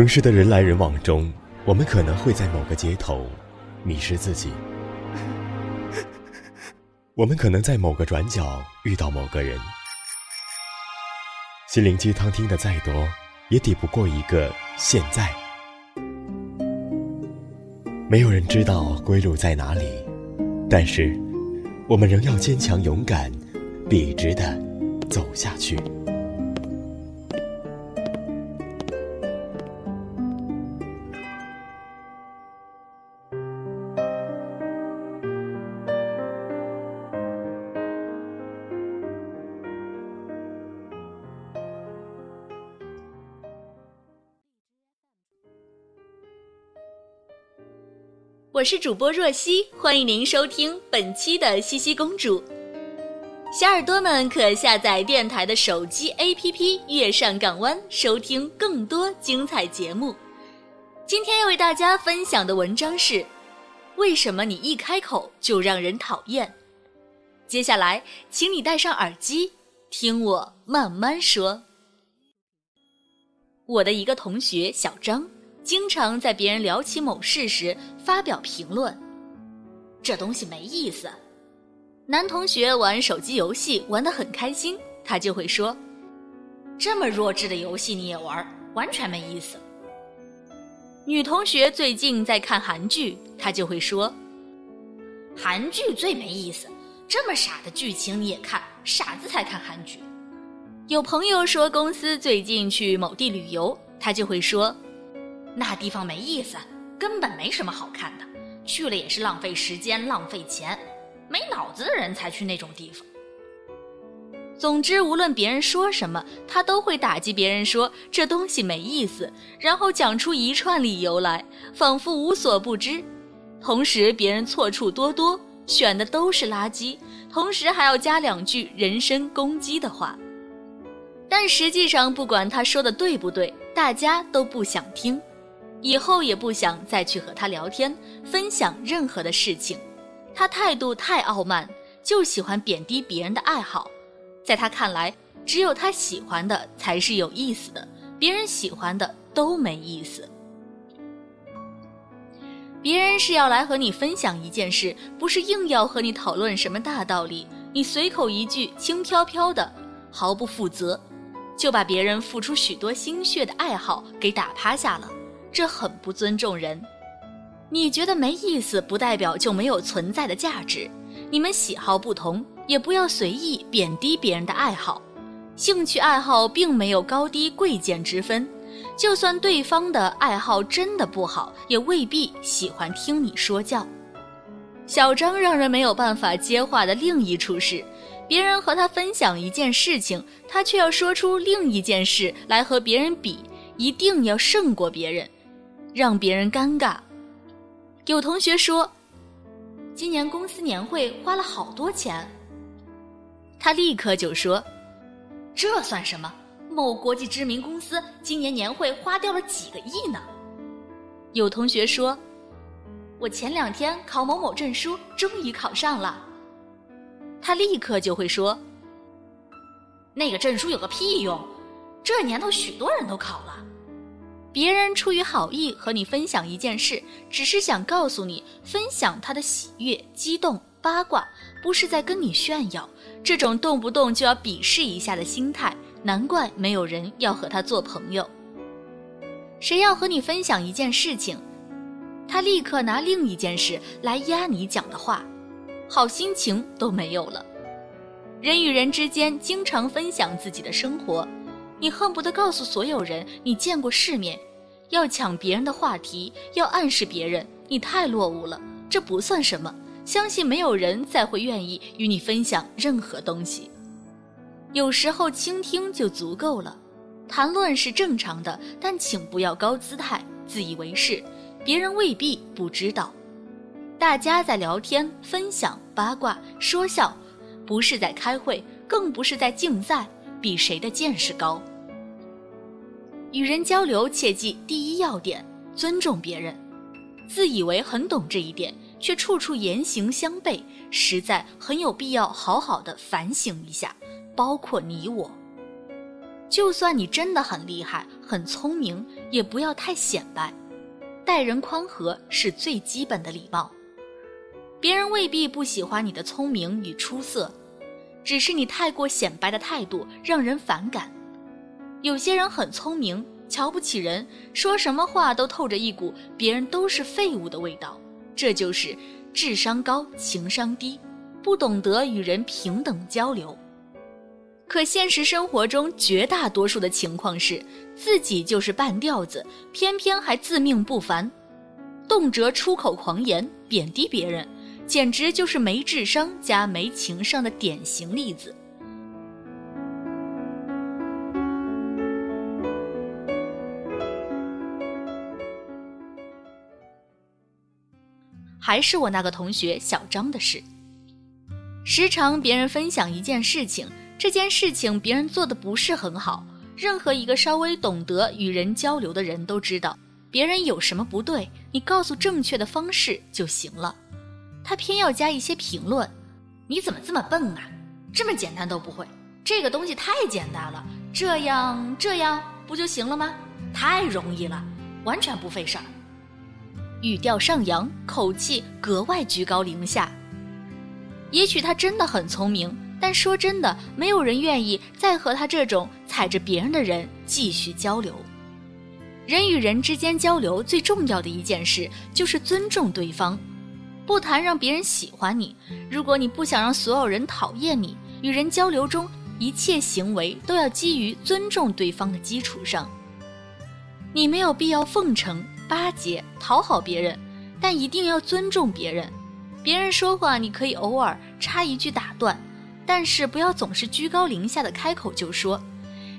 城市的人来人往中，我们可能会在某个街头迷失自己；我们可能在某个转角遇到某个人。心灵鸡汤听的再多，也抵不过一个现在。没有人知道归路在哪里，但是我们仍要坚强勇敢，笔直的走下去。我是主播若曦，欢迎您收听本期的西西公主。小耳朵们可下载电台的手机 APP“ 月上港湾”，收听更多精彩节目。今天要为大家分享的文章是：为什么你一开口就让人讨厌？接下来，请你戴上耳机，听我慢慢说。我的一个同学小张。经常在别人聊起某事时发表评论，这东西没意思。男同学玩手机游戏玩得很开心，他就会说：“这么弱智的游戏你也玩，完全没意思。”女同学最近在看韩剧，她就会说：“韩剧最没意思，这么傻的剧情你也看，傻子才看韩剧。”有朋友说公司最近去某地旅游，他就会说。那地方没意思，根本没什么好看的，去了也是浪费时间、浪费钱，没脑子的人才去那种地方。总之，无论别人说什么，他都会打击别人说这东西没意思，然后讲出一串理由来，仿佛无所不知。同时，别人错处多多，选的都是垃圾，同时还要加两句人身攻击的话。但实际上，不管他说的对不对，大家都不想听。以后也不想再去和他聊天，分享任何的事情。他态度太傲慢，就喜欢贬低别人的爱好。在他看来，只有他喜欢的才是有意思的，别人喜欢的都没意思。别人是要来和你分享一件事，不是硬要和你讨论什么大道理。你随口一句轻飘飘的，毫不负责，就把别人付出许多心血的爱好给打趴下了。这很不尊重人。你觉得没意思，不代表就没有存在的价值。你们喜好不同，也不要随意贬低别人的爱好。兴趣爱好并没有高低贵贱之分。就算对方的爱好真的不好，也未必喜欢听你说教。小张让人没有办法接话的另一处是，别人和他分享一件事情，他却要说出另一件事来和别人比，一定要胜过别人。让别人尴尬。有同学说，今年公司年会花了好多钱。他立刻就说：“这算什么？某国际知名公司今年年会花掉了几个亿呢？”有同学说：“我前两天考某某证书，终于考上了。”他立刻就会说：“那个证书有个屁用！这年头许多人都考了。”别人出于好意和你分享一件事，只是想告诉你分享他的喜悦、激动、八卦，不是在跟你炫耀。这种动不动就要鄙视一下的心态，难怪没有人要和他做朋友。谁要和你分享一件事情，他立刻拿另一件事来压你讲的话，好心情都没有了。人与人之间经常分享自己的生活。你恨不得告诉所有人你见过世面，要抢别人的话题，要暗示别人你太落伍了，这不算什么。相信没有人再会愿意与你分享任何东西。有时候倾听就足够了，谈论是正常的，但请不要高姿态、自以为是，别人未必不知道。大家在聊天、分享、八卦、说笑，不是在开会，更不是在竞赛，比谁的见识高。与人交流，切记第一要点：尊重别人。自以为很懂这一点，却处处言行相悖，实在很有必要好好的反省一下。包括你我。就算你真的很厉害、很聪明，也不要太显摆。待人宽和是最基本的礼貌。别人未必不喜欢你的聪明与出色，只是你太过显摆的态度让人反感。有些人很聪明，瞧不起人，说什么话都透着一股别人都是废物的味道，这就是智商高、情商低，不懂得与人平等交流。可现实生活中，绝大多数的情况是自己就是半吊子，偏偏还自命不凡，动辄出口狂言，贬低别人。简直就是没智商加没情商的典型例子。还是我那个同学小张的事。时常别人分享一件事情，这件事情别人做的不是很好，任何一个稍微懂得与人交流的人都知道，别人有什么不对，你告诉正确的方式就行了。他偏要加一些评论，你怎么这么笨啊？这么简单都不会，这个东西太简单了，这样这样不就行了吗？太容易了，完全不费事儿。语调上扬，口气格外居高临下。也许他真的很聪明，但说真的，没有人愿意再和他这种踩着别人的人继续交流。人与人之间交流最重要的一件事就是尊重对方。不谈让别人喜欢你，如果你不想让所有人讨厌你，与人交流中一切行为都要基于尊重对方的基础上。你没有必要奉承、巴结、讨好别人，但一定要尊重别人。别人说话，你可以偶尔插一句打断，但是不要总是居高临下的开口就说：“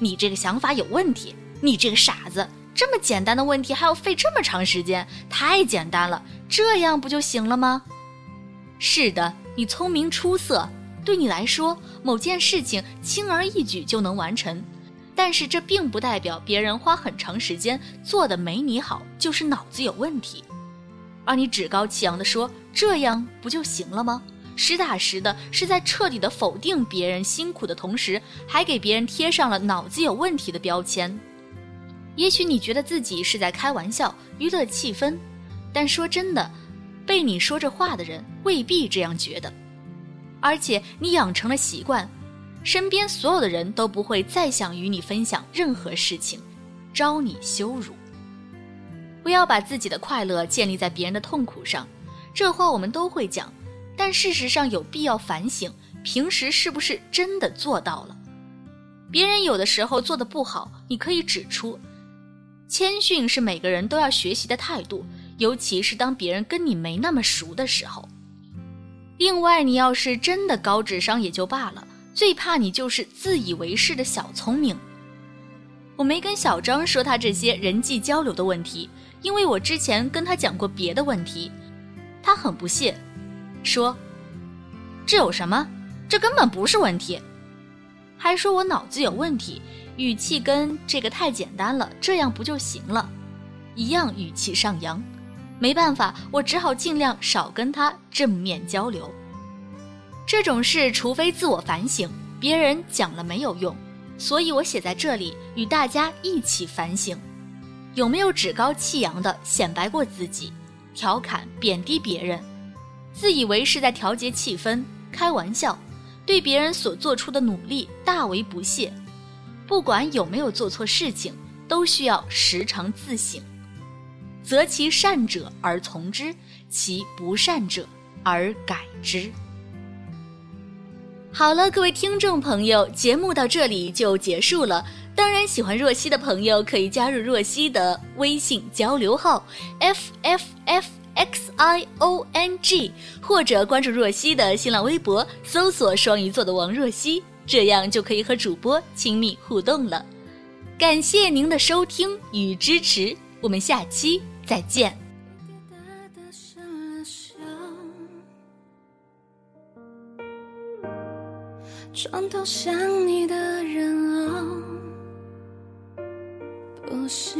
你这个想法有问题，你这个傻子。”这么简单的问题还要费这么长时间，太简单了，这样不就行了吗？是的，你聪明出色，对你来说某件事情轻而易举就能完成，但是这并不代表别人花很长时间做的没你好就是脑子有问题。而你趾高气扬地说这样不就行了吗？实打实的是在彻底的否定别人辛苦的同时，还给别人贴上了脑子有问题的标签。也许你觉得自己是在开玩笑娱乐气氛，但说真的，被你说这话的人未必这样觉得。而且你养成了习惯，身边所有的人都不会再想与你分享任何事情，招你羞辱。不要把自己的快乐建立在别人的痛苦上，这话我们都会讲，但事实上有必要反省，平时是不是真的做到了？别人有的时候做的不好，你可以指出。谦逊是每个人都要学习的态度，尤其是当别人跟你没那么熟的时候。另外，你要是真的高智商也就罢了，最怕你就是自以为是的小聪明。我没跟小张说他这些人际交流的问题，因为我之前跟他讲过别的问题，他很不屑，说：“这有什么？这根本不是问题。”还说我脑子有问题。语气跟这个太简单了，这样不就行了？一样语气上扬，没办法，我只好尽量少跟他正面交流。这种事，除非自我反省，别人讲了没有用。所以我写在这里，与大家一起反省：有没有趾高气扬的显摆过自己，调侃贬低别人，自以为是在调节气氛，开玩笑，对别人所做出的努力大为不屑。不管有没有做错事情，都需要时常自省，择其善者而从之，其不善者而改之。好了，各位听众朋友，节目到这里就结束了。当然，喜欢若曦的朋友可以加入若曦的微信交流号 f f f x i o n g，或者关注若曦的新浪微博，搜索“双鱼座的王若曦”。这样就可以和主播亲密互动了，感谢您的收听与支持，我们下期再见。床头想你的人哦，不是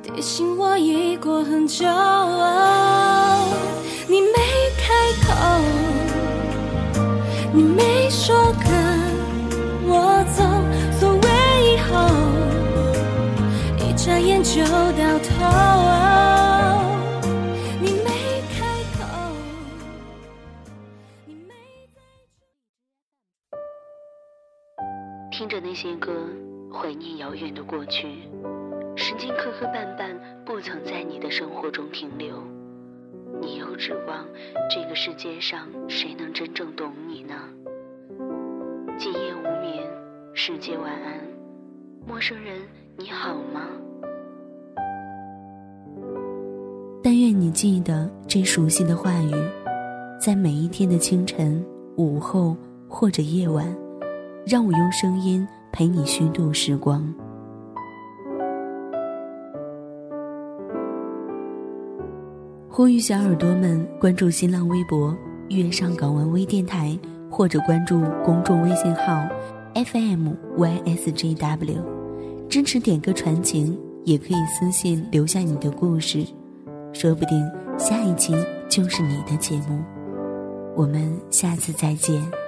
提醒我已过很久、哦。你没开口，你没说跟我走，所谓以后，一眨眼就到头。听着那些歌，怀念遥远的过去。时间磕磕绊绊，不曾在你的生活中停留。你又指望这个世界上谁能真正懂你呢？今夜无眠，世界晚安，陌生人你好吗？但愿你记得这熟悉的话语，在每一天的清晨、午后或者夜晚，让我用声音陪你虚度时光。呼吁小耳朵们关注新浪微博“月上港湾微电台”，或者关注公众微信号 “FMYSJW”，支持点歌传情，也可以私信留下你的故事，说不定下一期就是你的节目。我们下次再见。